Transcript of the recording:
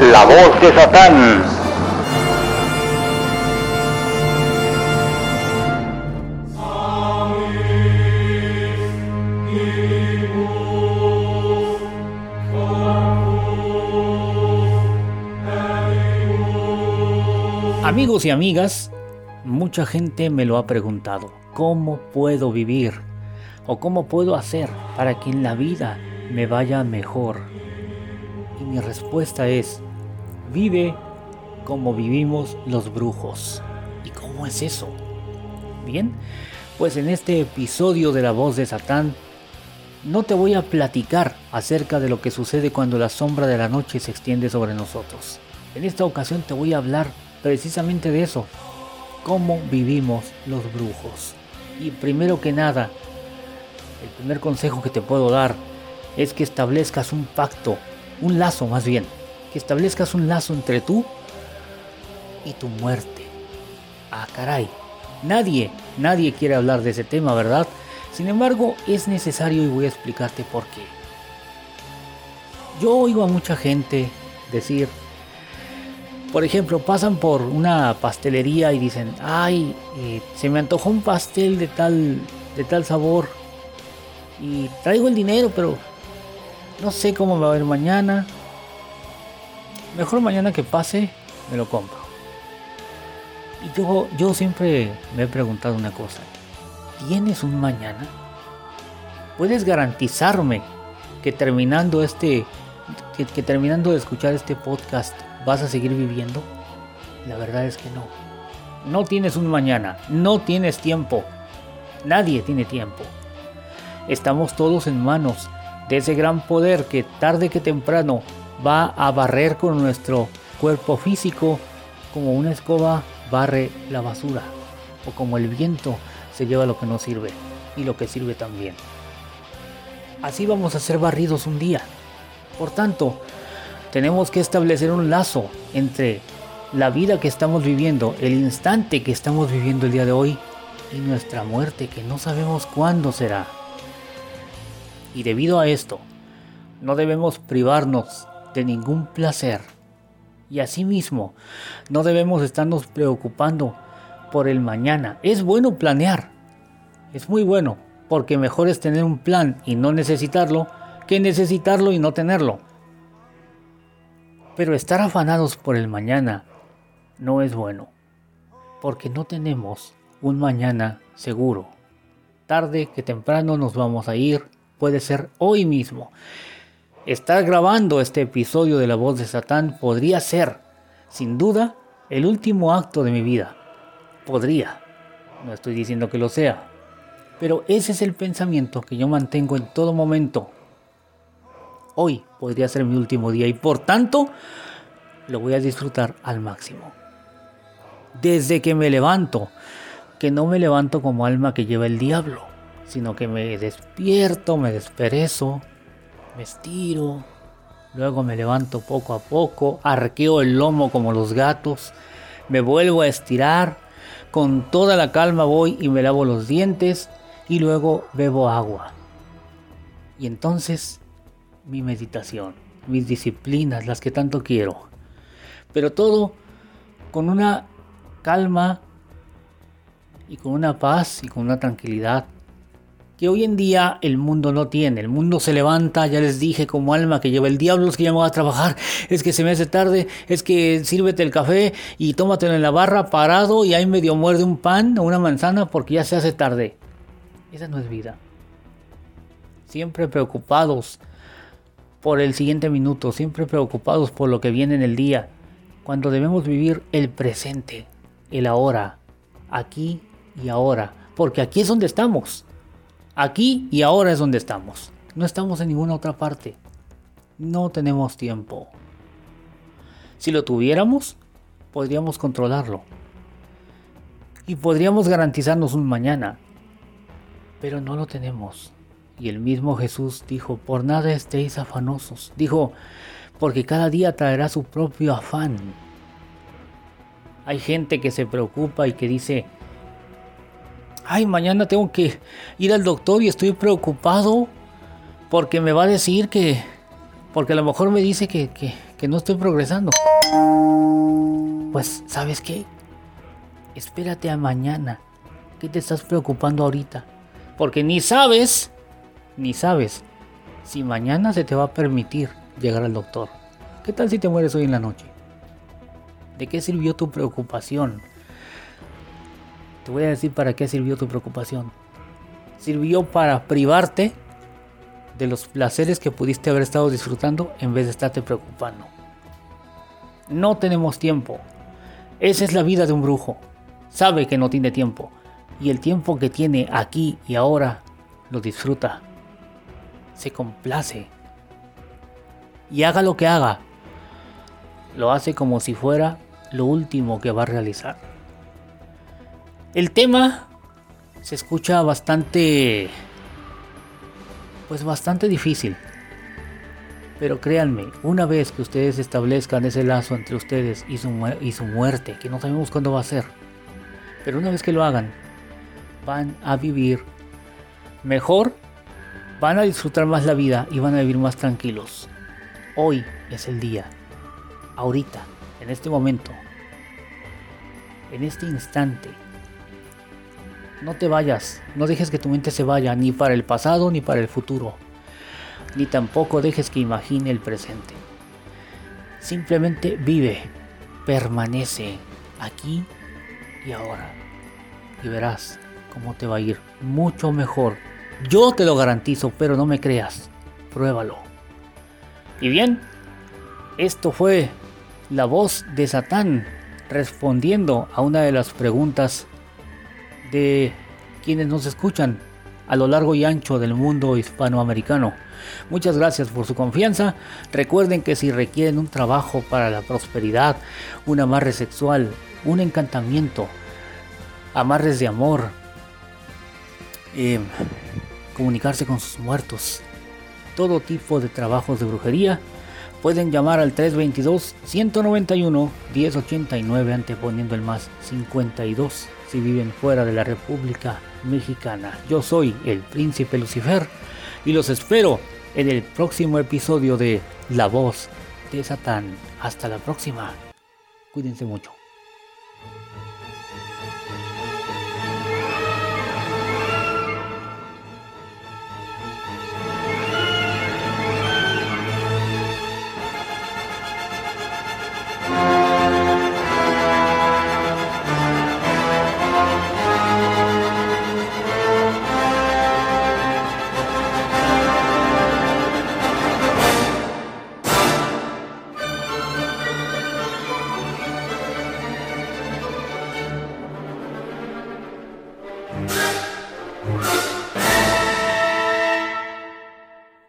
La voz de Satán. Amigos y amigas, mucha gente me lo ha preguntado, ¿cómo puedo vivir? ¿O cómo puedo hacer para que en la vida me vaya mejor? Y mi respuesta es, vive como vivimos los brujos. ¿Y cómo es eso? Bien, pues en este episodio de La voz de Satán, no te voy a platicar acerca de lo que sucede cuando la sombra de la noche se extiende sobre nosotros. En esta ocasión te voy a hablar precisamente de eso, cómo vivimos los brujos. Y primero que nada, el primer consejo que te puedo dar es que establezcas un pacto, un lazo más bien, que establezcas un lazo entre tú y tu muerte. Ah, caray, nadie, nadie quiere hablar de ese tema, ¿verdad? Sin embargo, es necesario y voy a explicarte por qué. Yo oigo a mucha gente decir, por ejemplo, pasan por una pastelería y dicen, ay, eh, se me antojó un pastel de tal, de tal sabor y traigo el dinero, pero no sé cómo va a ir mañana. Mejor mañana que pase, me lo compro. Y yo, yo siempre me he preguntado una cosa. ¿Tienes un mañana? ¿Puedes garantizarme que terminando este, que terminando de escuchar este podcast ¿Vas a seguir viviendo? La verdad es que no. No tienes un mañana, no tienes tiempo. Nadie tiene tiempo. Estamos todos en manos de ese gran poder que tarde que temprano va a barrer con nuestro cuerpo físico como una escoba barre la basura o como el viento se lleva lo que no sirve y lo que sirve también. Así vamos a ser barridos un día. Por tanto, tenemos que establecer un lazo entre la vida que estamos viviendo, el instante que estamos viviendo el día de hoy y nuestra muerte que no sabemos cuándo será. Y debido a esto, no debemos privarnos de ningún placer. Y asimismo, no debemos estarnos preocupando por el mañana. Es bueno planear. Es muy bueno, porque mejor es tener un plan y no necesitarlo que necesitarlo y no tenerlo. Pero estar afanados por el mañana no es bueno, porque no tenemos un mañana seguro. Tarde que temprano nos vamos a ir, puede ser hoy mismo. Estar grabando este episodio de La voz de Satán podría ser, sin duda, el último acto de mi vida. Podría. No estoy diciendo que lo sea. Pero ese es el pensamiento que yo mantengo en todo momento hoy podría ser mi último día y por tanto lo voy a disfrutar al máximo. Desde que me levanto, que no me levanto como alma que lleva el diablo, sino que me despierto, me desperezo, me estiro, luego me levanto poco a poco, arqueo el lomo como los gatos, me vuelvo a estirar, con toda la calma voy y me lavo los dientes y luego bebo agua. Y entonces mi meditación, mis disciplinas, las que tanto quiero. Pero todo con una calma y con una paz y con una tranquilidad que hoy en día el mundo no tiene. El mundo se levanta, ya les dije, como alma que lleva el diablo, es que ya me a trabajar, es que se me hace tarde, es que sírvete el café y tómatelo en la barra parado y ahí medio muerde un pan o una manzana porque ya se hace tarde. Esa no es vida. Siempre preocupados por el siguiente minuto, siempre preocupados por lo que viene en el día, cuando debemos vivir el presente, el ahora, aquí y ahora, porque aquí es donde estamos. Aquí y ahora es donde estamos. No estamos en ninguna otra parte. No tenemos tiempo. Si lo tuviéramos, podríamos controlarlo. Y podríamos garantizarnos un mañana. Pero no lo tenemos. Y el mismo Jesús dijo, por nada estéis afanosos. Dijo, porque cada día traerá su propio afán. Hay gente que se preocupa y que dice, ay, mañana tengo que ir al doctor y estoy preocupado Porque me va a decir que... Porque a lo mejor me dice que, que no estoy progresando. Pues, ¿sabes qué? Espérate a mañana. ¿Qué te estás preocupando ahorita? Porque ni sabes, ni sabes si mañana se te va a permitir llegar al doctor. ¿Qué tal si te mueres hoy en la noche? ¿De qué sirvió tu preocupación? Te voy a decir para qué sirvió tu preocupación. Sirvió para privarte de los placeres que pudiste haber estado disfrutando en vez de estarte preocupando. No tenemos tiempo. Esa es la vida de un brujo. Sabe que no tiene tiempo. Y el tiempo que tiene aquí y ahora lo disfruta. Se complace. Y haga lo que haga. Lo hace como si fuera lo último que va a realizar. El tema se escucha bastante... Pues bastante difícil. Pero créanme, una vez que ustedes establezcan ese lazo entre ustedes y su, y su muerte, que no sabemos cuándo va a ser, pero una vez que lo hagan, van a vivir mejor, van a disfrutar más la vida y van a vivir más tranquilos. Hoy es el día, ahorita, en este momento, en este instante. No te vayas, no dejes que tu mente se vaya ni para el pasado ni para el futuro ni tampoco dejes que imagine el presente. Simplemente vive, permanece aquí y ahora. Y verás cómo te va a ir mucho mejor. Yo te lo garantizo, pero no me creas. Pruébalo. Y bien, esto fue la voz de Satán respondiendo a una de las preguntas de quienes nos escuchan a lo largo y ancho del mundo hispanoamericano. Muchas gracias por su confianza. Recuerden que si requieren un trabajo para la prosperidad, un amarre sexual, un encantamiento, amarres de amor, em, comunicarse con sus muertos, todo tipo de trabajos de brujería, pueden llamar al 322-191-1089 anteponiendo el más 52 si viven fuera de la República Mexicana. Yo soy el príncipe Lucifer y los espero en el próximo episodio de La voz de Satán. Hasta la próxima. Cuídense mucho.